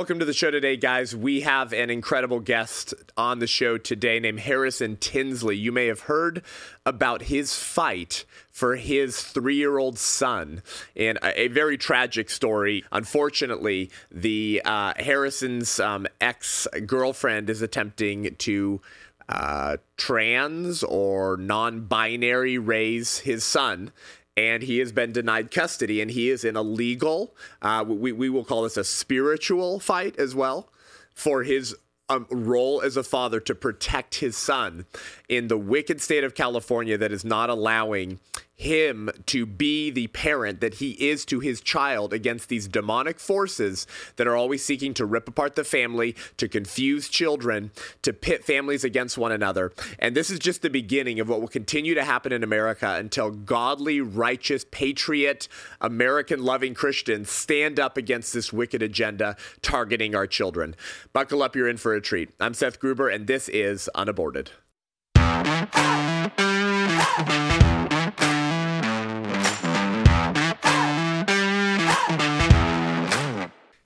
Welcome to the show today, guys. We have an incredible guest on the show today named Harrison Tinsley. You may have heard about his fight for his three year old son and a, a, very tragic story. Unfortunately, the uh, Harrison's um, ex girlfriend is attempting to. Uh, trans or non binary raise his son and he has been denied custody, and he is in a legal, uh, we, we will call this a spiritual fight as well, for his um, role as a father to protect his son in the wicked state of California that is not allowing him to be the parent that he is to his child against these demonic forces that are always seeking to rip apart the family, to confuse children, to pit families against one another. And this is just the beginning of what will continue to happen in America until godly, righteous, patriot, American loving Christians stand up against this wicked agenda targeting our children. Buckle up, you're in for a treat. I'm Seth Gruber, and this is Unaborted.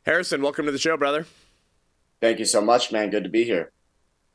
Harrison, welcome to the show, brother. Thank you so much, man. Good to be here.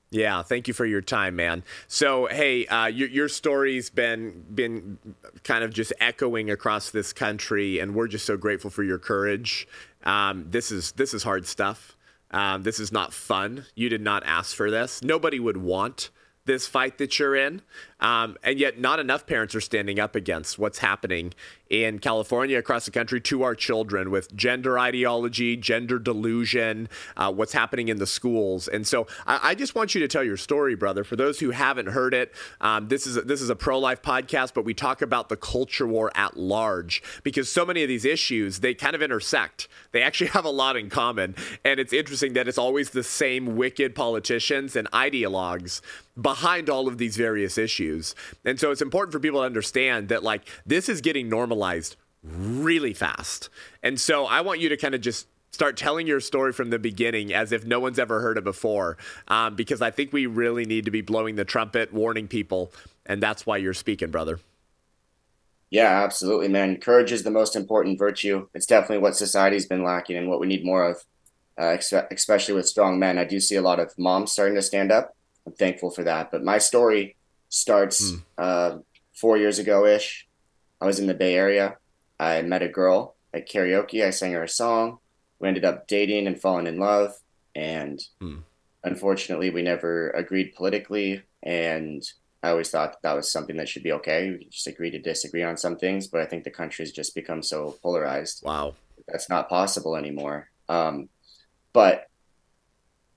Yeah, thank you for your time, man. So, hey, uh, your, your story's been been kind of just echoing across this country, and we're just so grateful for your courage. Um, this is this is hard stuff. Um, this is not fun. You did not ask for this. Nobody would want this fight that you're in. Um, and yet, not enough parents are standing up against what's happening in California, across the country, to our children with gender ideology, gender delusion, uh, what's happening in the schools. And so, I, I, just want you to tell your story, brother. For those who haven't heard it, um, this is a, this is a pro life podcast, but we talk about the culture war at large because so many of these issues they kind of intersect. They actually have a lot in common, and it's interesting that it's always the same wicked politicians and ideologues behind all of these various issues issues. And so it's important for people to understand that like this is getting normalized really fast. And so I want you to kind of just start telling your story from the beginning as if no one's ever heard it before, um, because I think we really need to be blowing the trumpet, warning people, and that's why you're speaking, brother. Yeah, absolutely, man. Courage is the most important virtue. It's definitely what society's been lacking and what we need more of, uh, especially with strong men. I do see a lot of moms starting to stand up. I'm thankful for that. But my story starts hmm. uh, four years ago ish. I was in the Bay Area. I met a girl at karaoke. I sang her a song. We ended up dating and falling in love. And hmm. unfortunately, we never agreed politically. And I always thought that, that was something that should be okay. We just agree to disagree on some things. But I think the country's just become so polarized. Wow. That's not possible anymore. Um, but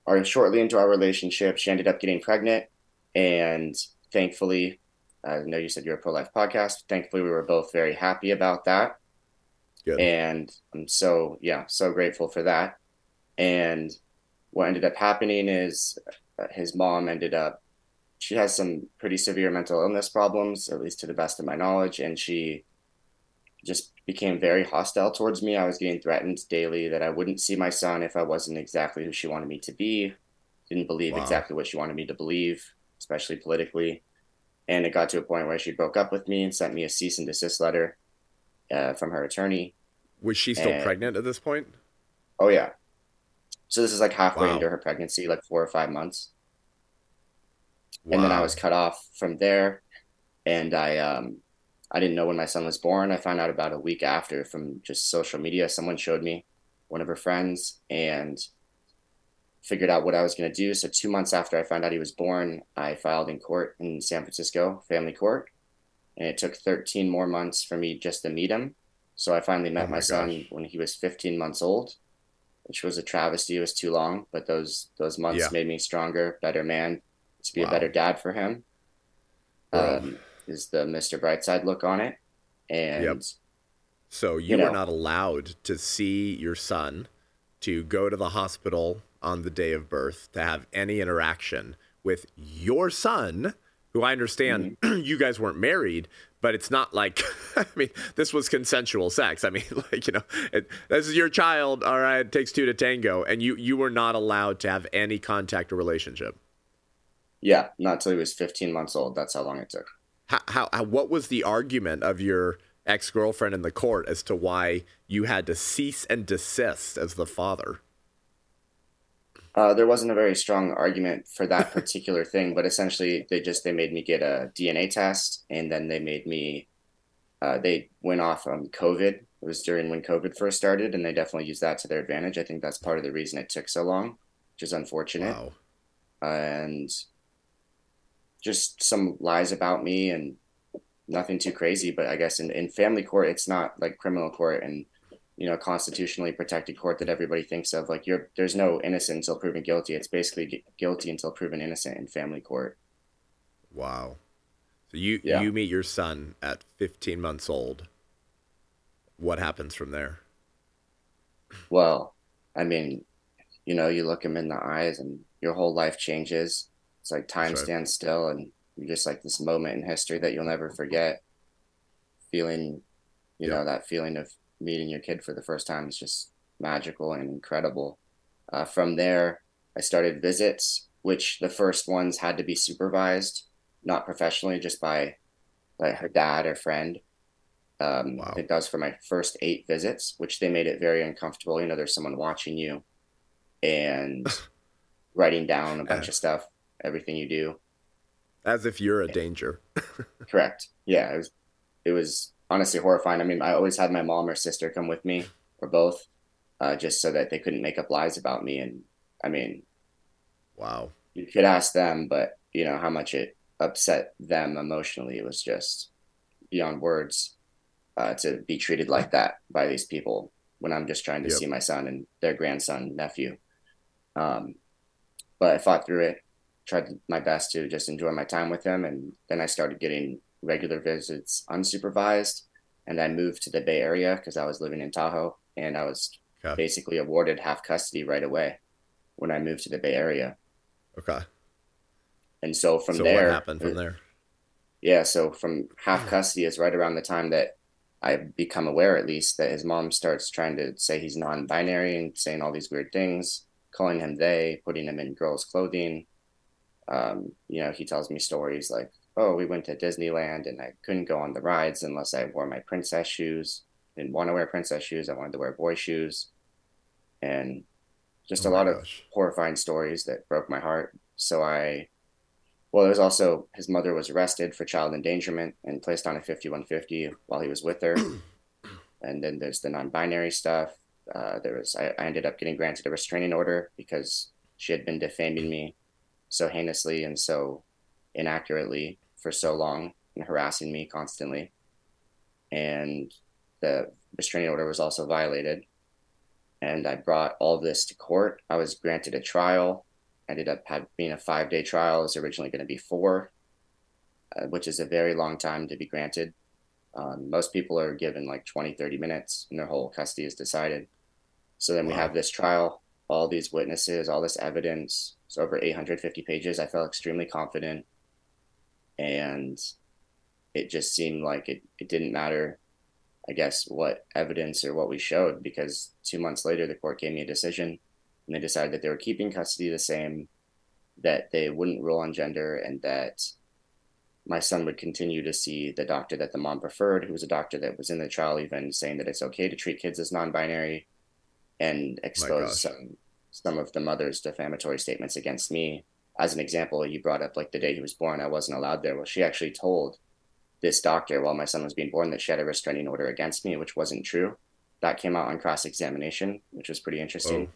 our, shortly into our relationship, she ended up getting pregnant. And thankfully, I know you said you're a pro life podcast. Thankfully, we were both very happy about that. Good. And I'm so, yeah, so grateful for that. And what ended up happening is uh, his mom ended up, she has some pretty severe mental illness problems, at least to the best of my knowledge. And she just became very hostile towards me. I was getting threatened daily that I wouldn't see my son if I wasn't exactly who she wanted me to be. Didn't believe wow. exactly what she wanted me to believe especially politically. And it got to a point where she broke up with me and sent me a cease and desist letter uh, from her attorney. Was she still and, pregnant at this point? Oh yeah. So this is like halfway wow. into her pregnancy, like four or five months. Wow. And then I was cut off from there, and I um, I didn't know when my son was born. I found out about a week after from just social media. Someone showed me one of her friends, and figured out what I was going to do. So two months after I found out he was born, I filed in court in San Francisco, family court, and it took 13 more months for me just to meet him. So I finally met oh my, my son when he was 15 months old, which was a travesty. It was too long, but those those months yeah. made me stronger, better man, to be wow. a better dad for him. Um, is the Mr. Brightside look on it, and. Yep. So you, you know, were not allowed to see your son, to go to the hospital on the day of birth to have any interaction with your son, who I understand mm-hmm. you guys weren't married, but it's not like, I mean, this was consensual sex. I mean, like, you know, it, this is your child. All right, it takes two to tango. And you, you were not allowed to have any contact or relationship. Yeah, not until he was 15 months old. That's how long it took. How, how, how what was the argument of your ex girlfriend in the court as to why you had to cease and desist as the father? Uh, there wasn't a very strong argument for that particular thing, but essentially they just they made me get a DNA test, and then they made me. Uh, they went off on COVID. It was during when COVID first started, and they definitely used that to their advantage. I think that's part of the reason it took so long, which is unfortunate. Wow. and just some lies about me and nothing too crazy. But I guess in, in family court, it's not like criminal court and you know constitutionally protected court that everybody thinks of. Like you're there's no innocent until proven guilty. It's basically guilty until proven innocent in family court. Wow. So you yeah. you meet your son at 15 months old. What happens from there? Well, I mean, you know, you look him in the eyes and your whole life changes. It's like time right. stands still and you're just like this moment in history that you'll never forget. Feeling, you yeah. know, that feeling of meeting your kid for the first time is just magical and incredible. Uh, from there, I started visits, which the first ones had to be supervised, not professionally, just by like her dad or friend. Um, wow. I think that was for my first eight visits, which they made it very uncomfortable. You know, there's someone watching you and writing down a bunch of stuff, everything you do. As if you're a danger. Correct. Yeah, it was. It was honestly horrifying. I mean, I always had my mom or sister come with me, or both, uh, just so that they couldn't make up lies about me. And I mean, wow. You could ask them, but you know how much it upset them emotionally. It was just beyond words uh, to be treated like that by these people when I'm just trying to yep. see my son and their grandson, nephew. Um, but I fought through it tried my best to just enjoy my time with them, And then I started getting regular visits unsupervised. And I moved to the Bay Area because I was living in Tahoe and I was okay. basically awarded half custody right away when I moved to the Bay Area. Okay. And so from so there, what happened from there? Yeah. So from half custody is right around the time that I become aware, at least, that his mom starts trying to say he's non binary and saying all these weird things, calling him they, putting him in girls' clothing, um, you know, he tells me stories like, oh, we went to Disneyland and I couldn't go on the rides unless I wore my princess shoes. Didn't want to wear princess shoes. I wanted to wear boy shoes. And just oh a lot gosh. of horrifying stories that broke my heart. So I, well, there was also his mother was arrested for child endangerment and placed on a 5150 while he was with her. and then there's the non binary stuff. Uh, there was, I, I ended up getting granted a restraining order because she had been defaming me so heinously and so inaccurately for so long and harassing me constantly. And the restraining order was also violated. And I brought all this to court. I was granted a trial. Ended up had, being a five day trial. It was originally going to be four, uh, which is a very long time to be granted. Um, most people are given like 20, 30 minutes and their whole custody is decided. So then wow. we have this trial, all these witnesses, all this evidence, it's over 850 pages. I felt extremely confident. And it just seemed like it, it didn't matter, I guess, what evidence or what we showed, because two months later, the court gave me a decision and they decided that they were keeping custody the same, that they wouldn't rule on gender, and that my son would continue to see the doctor that the mom preferred, who was a doctor that was in the trial, even saying that it's okay to treat kids as non binary and expose some some of the mother's defamatory statements against me. As an example, you brought up like the day he was born, I wasn't allowed there. Well, she actually told this doctor while my son was being born that she had a restraining order against me, which wasn't true. That came out on cross examination, which was pretty interesting. Oh.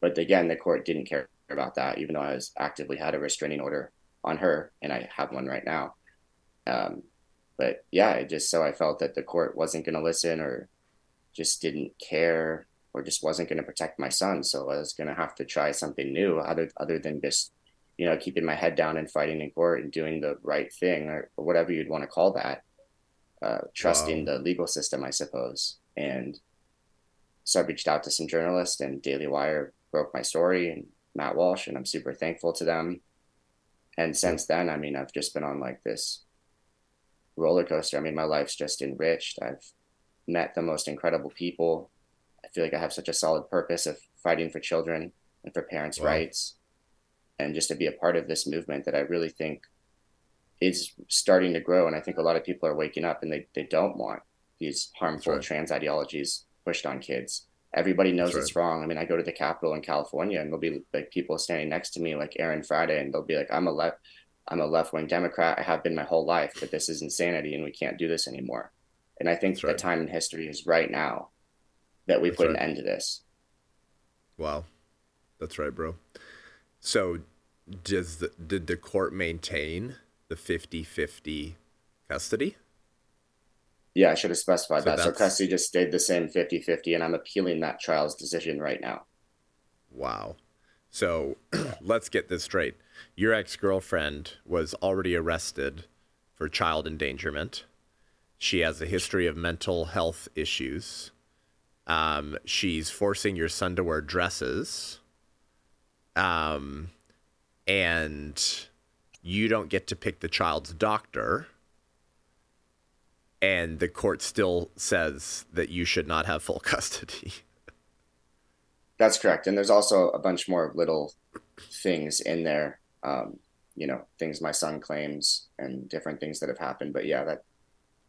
But again, the court didn't care about that, even though I was actively had a restraining order on her, and I have one right now. Um, but yeah, it just so I felt that the court wasn't going to listen or just didn't care or just wasn't going to protect my son. So I was going to have to try something new other, other than just, you know, keeping my head down and fighting in court and doing the right thing or, or whatever you'd want to call that. Uh, trusting wow. the legal system, I suppose. And so I reached out to some journalists and Daily Wire broke my story and Matt Walsh, and I'm super thankful to them. And since then, I mean, I've just been on like this roller coaster. I mean, my life's just enriched. I've met the most incredible people I feel like I have such a solid purpose of fighting for children and for parents' wow. rights, and just to be a part of this movement that I really think is starting to grow. And I think a lot of people are waking up and they, they don't want these harmful right. trans ideologies pushed on kids. everybody knows right. it's wrong. I mean, I go to the Capitol in California, and there'll be like people standing next to me, like Erin Friday, and they'll be like, "I'm a left, I'm a left wing Democrat. I have been my whole life, but this is insanity, and we can't do this anymore." And I think the time in history is right now that we That's put an end to this. Wow, that's right, bro. So, does the, did the court maintain the 50-50 custody? Yeah, I should have specified so that. So custody just stayed the same 50 50, and I'm appealing that trial's decision right now. Wow. So let's get this straight. Your ex girlfriend was already arrested for child endangerment. She has a history of mental health issues. Um, she's forcing your son to wear dresses. Um, and you don't get to pick the child's doctor and the court still says that you should not have full custody. That's correct. And there's also a bunch more little things in there, um, you know, things my son claims and different things that have happened. But yeah, that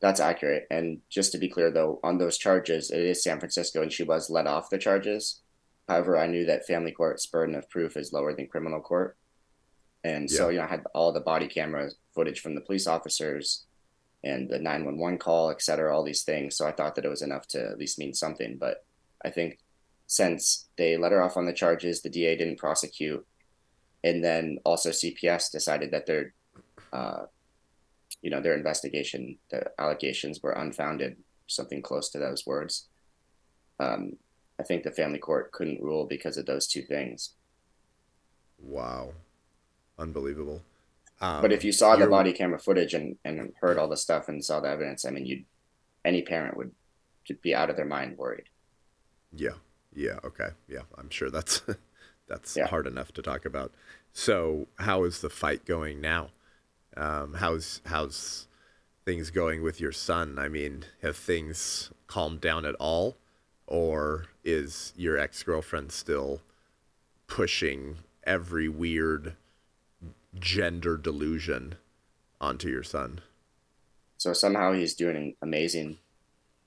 that's accurate. And just to be clear, though, on those charges, it is San Francisco, and she was let off the charges. However, I knew that family court's burden of proof is lower than criminal court, and yeah. so you know, I had all the body camera footage from the police officers and the 911 call, et cetera, all these things. So I thought that it was enough to at least mean something. But I think since they let her off on the charges, the DA didn't prosecute, and then also CPS decided that their, uh, you know, their investigation, the allegations were unfounded, something close to those words. Um, I think the family court couldn't rule because of those two things. Wow, unbelievable. Um, but if you saw the body camera footage and, and heard all the stuff and saw the evidence, I mean, you any parent would be out of their mind worried. Yeah. Yeah. Okay. Yeah. I'm sure that's that's yeah. hard enough to talk about. So, how is the fight going now? Um, how's how's things going with your son? I mean, have things calmed down at all, or is your ex girlfriend still pushing every weird gender delusion onto your son. So somehow he's doing amazing.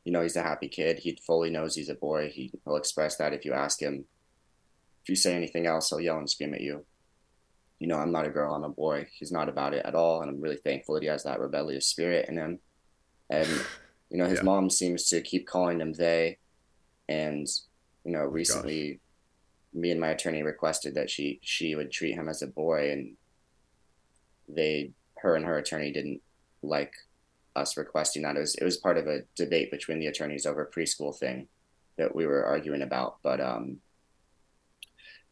You know, he's a happy kid. He fully knows he's a boy. He will express that if you ask him. If you say anything else, he'll yell and scream at you. You know, I'm not a girl, I'm a boy. He's not about it at all. And I'm really thankful that he has that rebellious spirit in him. And, you know, his yeah. mom seems to keep calling him they. And, you know, oh recently gosh. me and my attorney requested that she she would treat him as a boy and they her and her attorney didn't like us requesting that. It was it was part of a debate between the attorneys over preschool thing that we were arguing about. But um,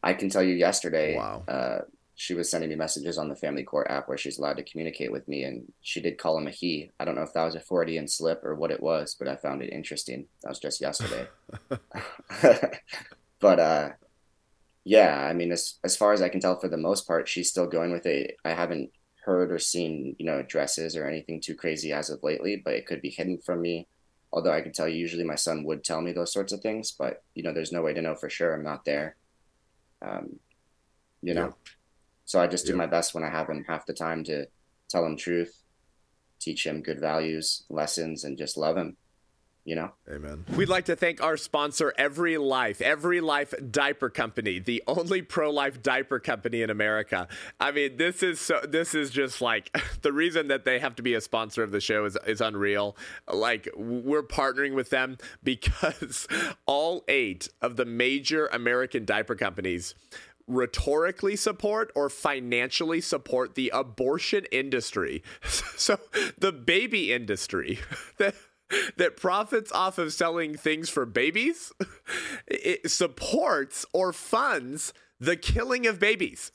I can tell you yesterday, wow. uh, she was sending me messages on the Family Court app where she's allowed to communicate with me, and she did call him a he. I don't know if that was a Freudian slip or what it was, but I found it interesting. That was just yesterday. but uh, yeah, I mean, as as far as I can tell, for the most part, she's still going with it. I haven't heard or seen, you know, dresses or anything too crazy as of lately, but it could be hidden from me. Although I can tell you, usually my son would tell me those sorts of things, but you know, there's no way to know for sure. I'm not there. Um, you know, yeah. So I just do my best when I have him half the time to tell him truth, teach him good values, lessons, and just love him you know? Amen. We'd like to thank our sponsor every life every life diaper company the only pro-life diaper company in america. I mean this is so this is just like the reason that they have to be a sponsor of the show is, is unreal. Like we're partnering with them because all eight of the major american diaper companies rhetorically support or financially support the abortion industry so the baby industry that that profits off of selling things for babies it supports or funds the killing of babies,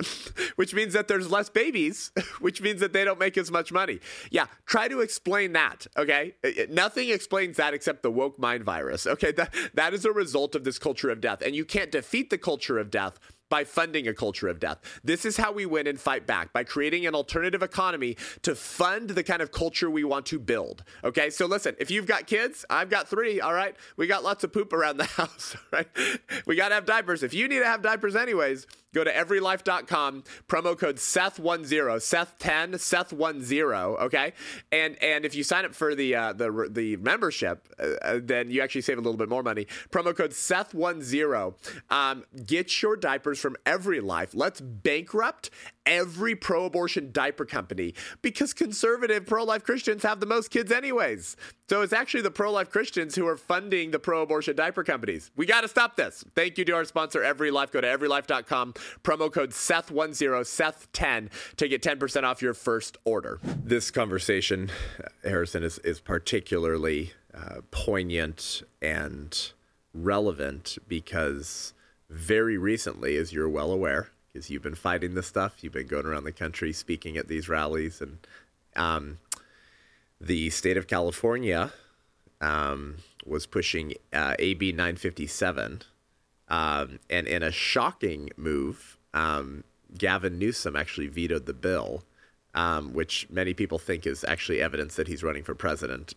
which means that there's less babies, which means that they don't make as much money. Yeah, try to explain that, okay? Nothing explains that except the woke mind virus, okay? That, that is a result of this culture of death. And you can't defeat the culture of death by funding a culture of death. This is how we win and fight back by creating an alternative economy to fund the kind of culture we want to build. Okay, so listen, if you've got kids, I've got three, all right? We got lots of poop around the house, right? We got to have diapers. If you need to have diapers anyways, go to everylife.com, promo code Seth10, Seth10, Seth10, okay? And and if you sign up for the uh, the the membership, uh, uh, then you actually save a little bit more money. Promo code Seth10. Um, get your diapers from Every Life. Let's bankrupt every pro abortion diaper company because conservative pro life Christians have the most kids, anyways. So it's actually the pro life Christians who are funding the pro abortion diaper companies. We got to stop this. Thank you to our sponsor, Every Life. Go to everylife.com, promo code Seth10, Seth10 to get 10% off your first order. This conversation, Harrison, is, is particularly uh, poignant and relevant because very recently, as you're well aware, because you've been fighting this stuff, you've been going around the country speaking at these rallies, and um, the state of California um, was pushing uh, AB 957. Um, and in a shocking move, um, Gavin Newsom actually vetoed the bill, um, which many people think is actually evidence that he's running for president.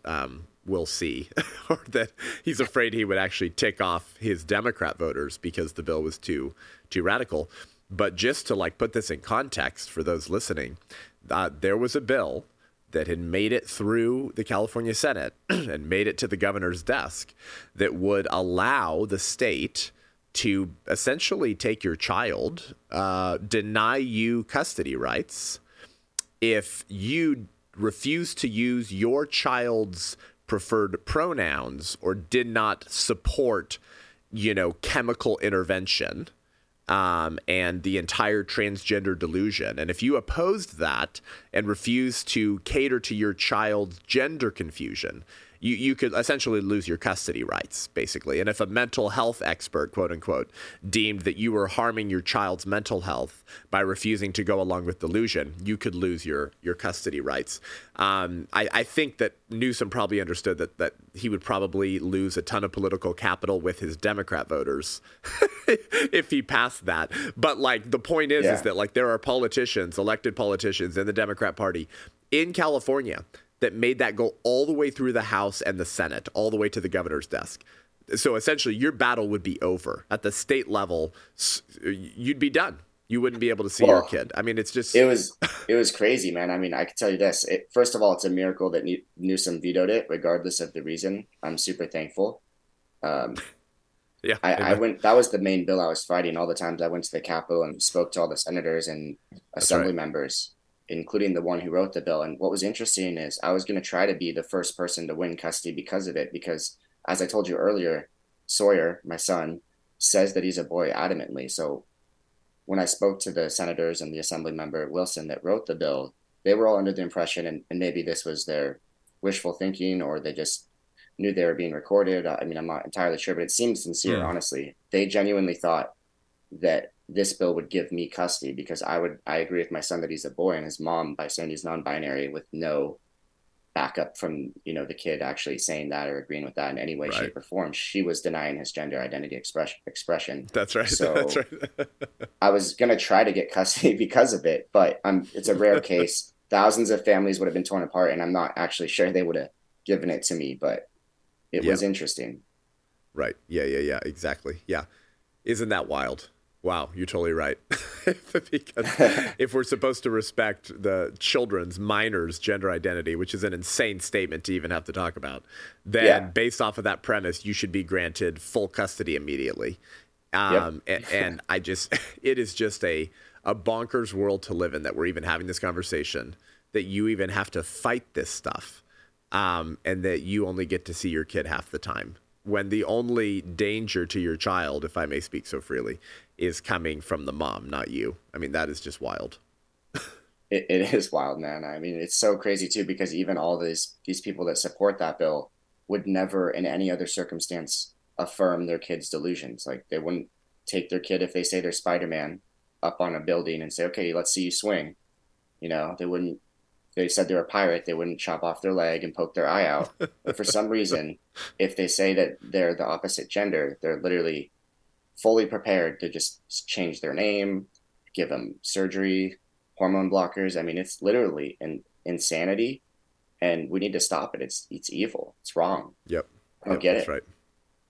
We'll see, or that he's afraid he would actually tick off his Democrat voters because the bill was too too radical. But just to like put this in context for those listening, uh, there was a bill that had made it through the California Senate and made it to the governor's desk that would allow the state to essentially take your child, uh, deny you custody rights if you refuse to use your child's preferred pronouns or did not support, you know, chemical intervention um, and the entire transgender delusion. And if you opposed that and refused to cater to your child's gender confusion, you, you could essentially lose your custody rights, basically. And if a mental health expert, quote unquote, deemed that you were harming your child's mental health by refusing to go along with delusion, you could lose your, your custody rights. Um, I, I think that Newsom probably understood that, that he would probably lose a ton of political capital with his Democrat voters if he passed that. But like the point is, yeah. is that like there are politicians, elected politicians in the Democrat Party in California that made that go all the way through the House and the Senate, all the way to the governor's desk. So essentially, your battle would be over at the state level. You'd be done. You wouldn't be able to see well, your kid. I mean, it's just it was it was crazy, man. I mean, I can tell you this. It, first of all, it's a miracle that Newsom vetoed it, regardless of the reason. I'm super thankful. Um, yeah, I, I, went. That was the main bill I was fighting. All the times I went to the Capitol and spoke to all the senators and assembly right. members including the one who wrote the bill. And what was interesting is I was going to try to be the first person to win custody because of it. Because as I told you earlier, Sawyer, my son, says that he's a boy adamantly. So when I spoke to the senators and the assembly member Wilson that wrote the bill, they were all under the impression, and, and maybe this was their wishful thinking or they just knew they were being recorded. I mean, I'm not entirely sure, but it seems sincere, yeah. honestly. They genuinely thought that this bill would give me custody because I would I agree with my son that he's a boy and his mom by saying he's non-binary with no backup from you know the kid actually saying that or agreeing with that in any way right. shape or form. She was denying his gender identity expression expression. That's right. So that's right. I was going to try to get custody because of it but i'm it's a rare case. Thousands of families would have been torn apart and i'm not actually sure they would have given it to me but it was interesting. Right. Yeah yeah yeah. Exactly. Yeah. Isn't that wild Wow, you're totally right. because if we're supposed to respect the children's minors' gender identity, which is an insane statement to even have to talk about, then yeah. based off of that premise, you should be granted full custody immediately. Um, yep. and, and I just, it is just a a bonkers world to live in that we're even having this conversation. That you even have to fight this stuff, um, and that you only get to see your kid half the time when the only danger to your child, if I may speak so freely, is coming from the mom, not you. I mean, that is just wild. it, it is wild, man. I mean, it's so crazy too because even all these these people that support that bill would never, in any other circumstance, affirm their kids' delusions. Like they wouldn't take their kid if they say they're Spider Man up on a building and say, "Okay, let's see you swing." You know, they wouldn't they said they're a pirate, they wouldn't chop off their leg and poke their eye out. but for some reason, if they say that they're the opposite gender, they're literally fully prepared to just change their name, give them surgery, hormone blockers. I mean, it's literally an insanity, and we need to stop it. It's it's evil. It's wrong. Yep. I don't yep, get that's it. right.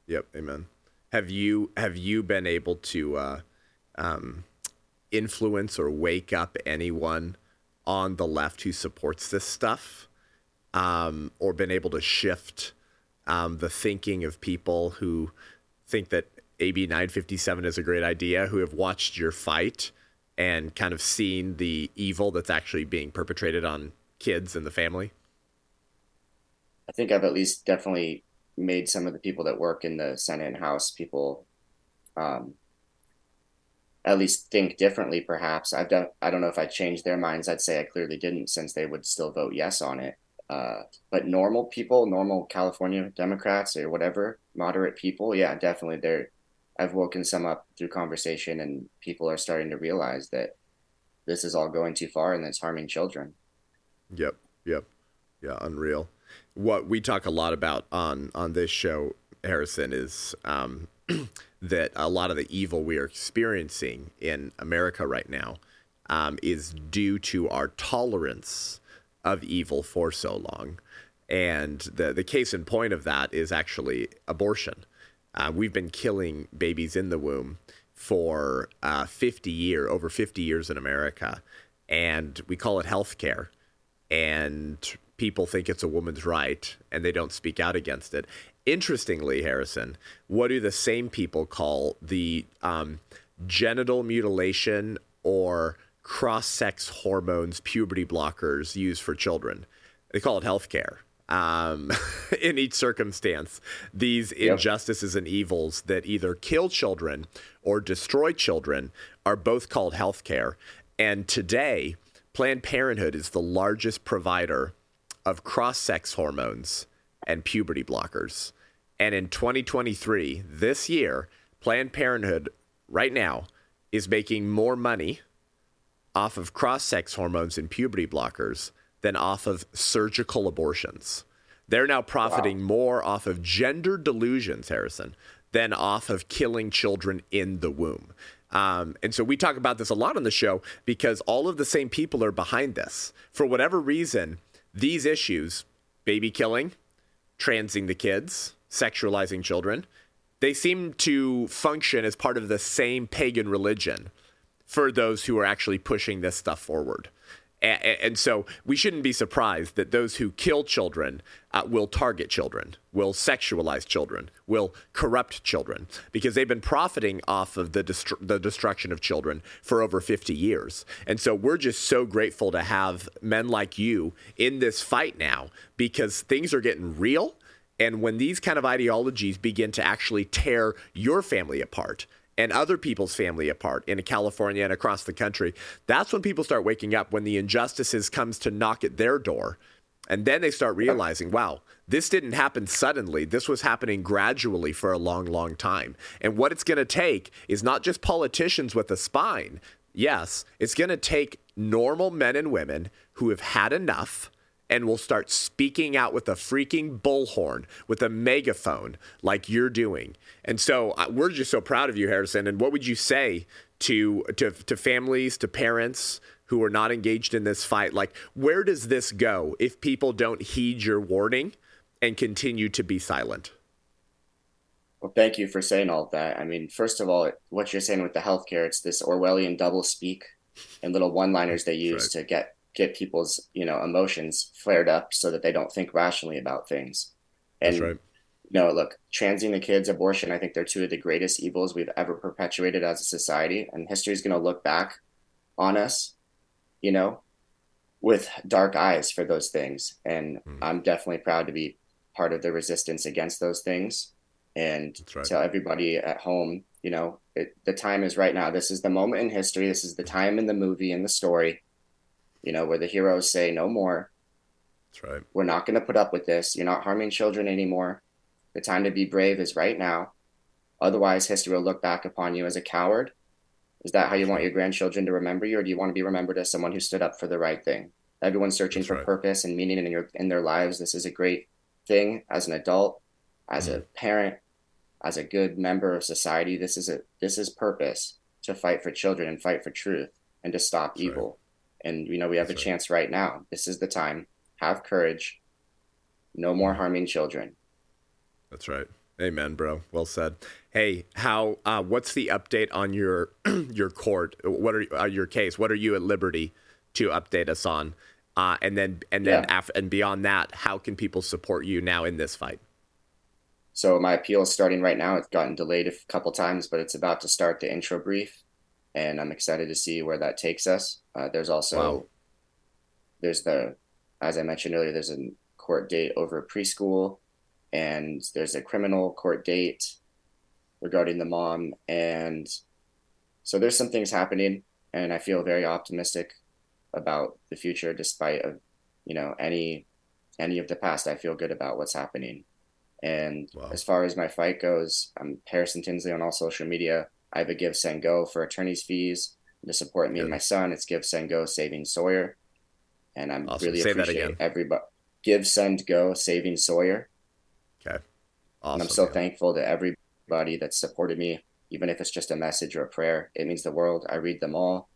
Yep. Amen. Have you have you been able to uh, um, influence or wake up anyone on the left who supports this stuff, um, or been able to shift um, the thinking of people who think that AB 957 is a great idea, who have watched your fight and kind of seen the evil that's actually being perpetrated on kids and the family? I think I've at least definitely made some of the people that work in the Senate and House people um, at least think differently. Perhaps I've done. I don't know if I changed their minds. I'd say I clearly didn't, since they would still vote yes on it. Uh, but normal people, normal California Democrats or whatever, moderate people, yeah, definitely. They're. I've woken some up through conversation, and people are starting to realize that this is all going too far and it's harming children. Yep. Yep. Yeah. Unreal. What we talk a lot about on on this show, Harrison, is um, that a lot of the evil we are experiencing in America right now um, is due to our tolerance of evil for so long. And the the case in point of that is actually abortion. Uh, we've been killing babies in the womb for uh, 50 year over 50 years in America, and we call it health care. And people think it's a woman's right, and they don't speak out against it. Interestingly, Harrison, what do the same people call the um, genital mutilation or cross sex hormones, puberty blockers used for children? They call it health care um, in each circumstance. These yep. injustices and evils that either kill children or destroy children are both called healthcare. And today, Planned Parenthood is the largest provider of cross sex hormones and puberty blockers. And in 2023, this year, Planned Parenthood right now is making more money off of cross sex hormones and puberty blockers than off of surgical abortions. They're now profiting wow. more off of gender delusions, Harrison, than off of killing children in the womb. Um, and so we talk about this a lot on the show because all of the same people are behind this. For whatever reason, these issues baby killing, transing the kids, sexualizing children they seem to function as part of the same pagan religion for those who are actually pushing this stuff forward. And, so we shouldn't be surprised that those who kill children uh, will target children, will sexualize children, will corrupt children, because they've been profiting off of the, destru- the destruction of children for over 50 years. And so we're just so grateful to have men like you in this fight now because things are getting real. And when these kind of ideologies begin to actually tear your family apart, and other people's family apart in California and across the country. That's when people start waking up when the injustices comes to knock at their door. And then they start realizing, wow, this didn't happen suddenly. This was happening gradually for a long, long time. And what it's going to take is not just politicians with a spine. Yes, it's going to take normal men and women who have had enough and will start speaking out with a freaking bullhorn, with a megaphone, like you're doing. And so uh, we're just so proud of you, Harrison. And what would you say to to to families, to parents who are not engaged in this fight? Like, where does this go if people don't heed your warning and continue to be silent? Well, thank you for saying all of that. I mean, first of all, what you're saying with the healthcare, it's this Orwellian double speak and little one-liners they use right. to get get people's you know emotions flared up so that they don't think rationally about things. And That's right. no, look, transing the kids, abortion, I think they're two of the greatest evils we've ever perpetuated as a society. And history is going to look back on us, you know, with dark eyes for those things. And mm. I'm definitely proud to be part of the resistance against those things. And right. tell everybody at home, you know, it, the time is right now. This is the moment in history. This is the time in the movie, in the story you know, where the heroes say, no more. That's right. We're not going to put up with this. You're not harming children anymore. The time to be brave is right now. Otherwise, history will look back upon you as a coward. Is that how you want your grandchildren to remember you, or do you want to be remembered as someone who stood up for the right thing? Everyone's searching That's for right. purpose and meaning in your in their lives. This is a great thing as an adult, as mm. a parent. as a good member of society, this is a this is purpose to fight for children and fight for truth and to stop That's evil. Right. And you know, we have That's a chance right now. This is the time. Have courage. No more harming children. That's right. Amen, bro. Well said. Hey, how? Uh, what's the update on your your court? What are uh, your case? What are you at liberty to update us on? Uh, and then and then yeah. and beyond that, how can people support you now in this fight? So my appeal is starting right now. It's gotten delayed a couple times, but it's about to start the intro brief, and I'm excited to see where that takes us. Uh, there's also wow. there's the as I mentioned earlier, there's a court date over preschool, and there's a criminal court date regarding the mom, and so there's some things happening, and I feel very optimistic about the future, despite of you know any any of the past. I feel good about what's happening. And wow. as far as my fight goes, I'm Harrison Tinsley on all social media. I have a Give Send Go for attorney's fees to support me and my son. It's Give Send Go Saving Sawyer, and I'm awesome. really Say appreciate everybody. Give Send Go Saving Sawyer. Okay, awesome. And I'm so thankful to everybody that supported me, even if it's just a message or a prayer. It means the world. I read them all,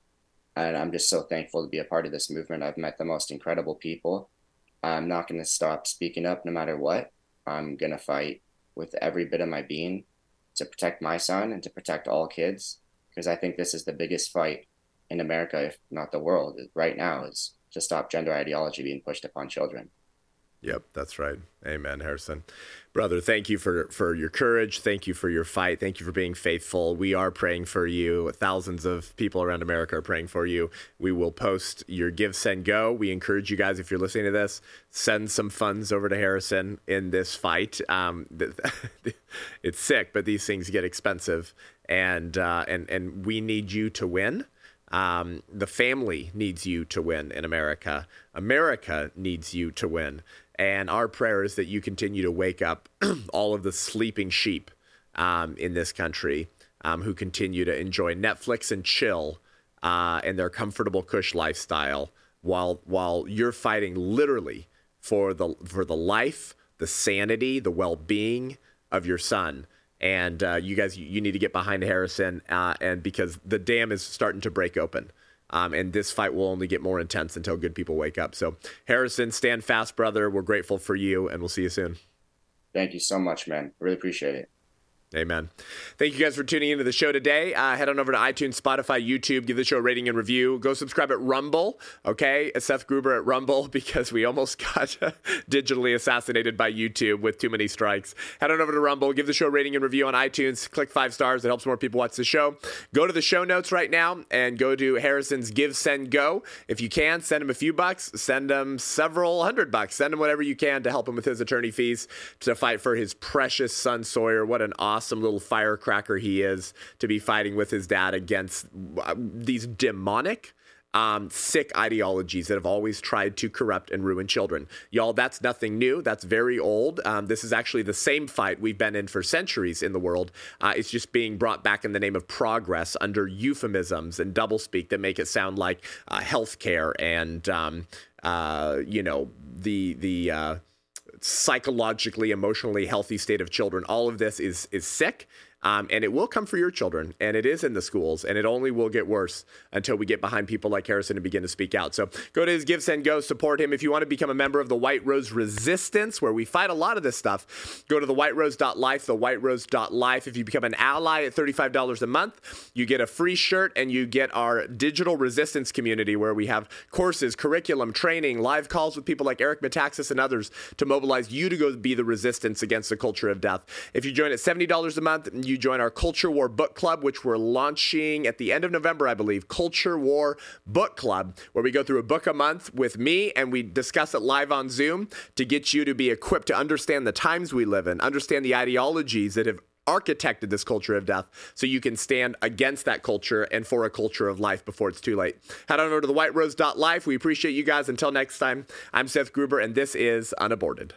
and I'm just so thankful to be a part of this movement. I've met the most incredible people. I'm not going to stop speaking up no matter what. I'm going to fight with every bit of my being to protect my son and to protect all kids because I think this is the biggest fight in America, if not the world, right now, is to stop gender ideology being pushed upon children. Yep, that's right. Amen, Harrison. Brother, thank you for, for your courage. Thank you for your fight. Thank you for being faithful. We are praying for you. Thousands of people around America are praying for you. We will post your Give, Send, Go. We encourage you guys, if you're listening to this, send some funds over to Harrison in this fight. Um, it's sick, but these things get expensive, and uh, and and we need you to win. Um, the family needs you to win in America. America needs you to win. And our prayer is that you continue to wake up all of the sleeping sheep um, in this country um, who continue to enjoy Netflix and chill uh, and their comfortable cush lifestyle while while you're fighting literally for the for the life, the sanity, the well-being of your son. And uh, you guys, you, you, need to get behind Harrison, uh, and because the dam is starting to break open. Um, and this fight will only get more intense until good people wake up. So, Harrison, stand fast, brother. We're grateful for you, and we'll see you soon. Thank you so much, man. Really appreciate it. Amen. Thank you guys for tuning into the show today. Uh, head on over to iTunes, Spotify, YouTube. Give the show a rating and review. Go subscribe at Rumble, okay? At Seth Gruber at Rumble because we almost got digitally assassinated by YouTube with too many strikes. Head on over to Rumble. Give the show a rating and review on iTunes. Click five stars. It helps more people watch the show. Go to the show notes right now and go to Harrison's Give, Send, Go. If you can, send him a few bucks. Send him several hundred bucks. Send him whatever you can to help him with his attorney fees to fight for his precious son, Sawyer. What an awesome awesome little firecracker he is to be fighting with his dad against uh, these demonic. Um, sick ideologies that have always tried to corrupt and ruin children. Y'all, that's nothing new. That's very old. Um, this is actually the same fight we've been in for centuries in the world. Uh, it's just being brought back in the name of progress under euphemisms and doublespeak that make it sound like uh, healthcare and, um, uh, you know, the the uh, psychologically, emotionally healthy state of children. All of this is is sick. Um, and it will come for your children, and it is in the schools, and it only will get worse until we get behind people like Harrison and begin to speak out. So go to his Give, Send, Go, support him. If you want to become a member of the White Rose Resistance, where we fight a lot of this stuff, go to the whiterose.life, the whiterose.life. If you become an ally at $35 a month, you get a free shirt, and you get our digital resistance community, where we have courses, curriculum, training, live calls with people like Eric Metaxas and others to mobilize you to go be the resistance against the culture of death. If you join at $70 a month, you you join our Culture War Book Club, which we're launching at the end of November, I believe. Culture War Book Club, where we go through a book a month with me and we discuss it live on Zoom to get you to be equipped to understand the times we live in, understand the ideologies that have architected this culture of death so you can stand against that culture and for a culture of life before it's too late. Head on over to the whiterose.life. We appreciate you guys. Until next time, I'm Seth Gruber, and this is Unaborted.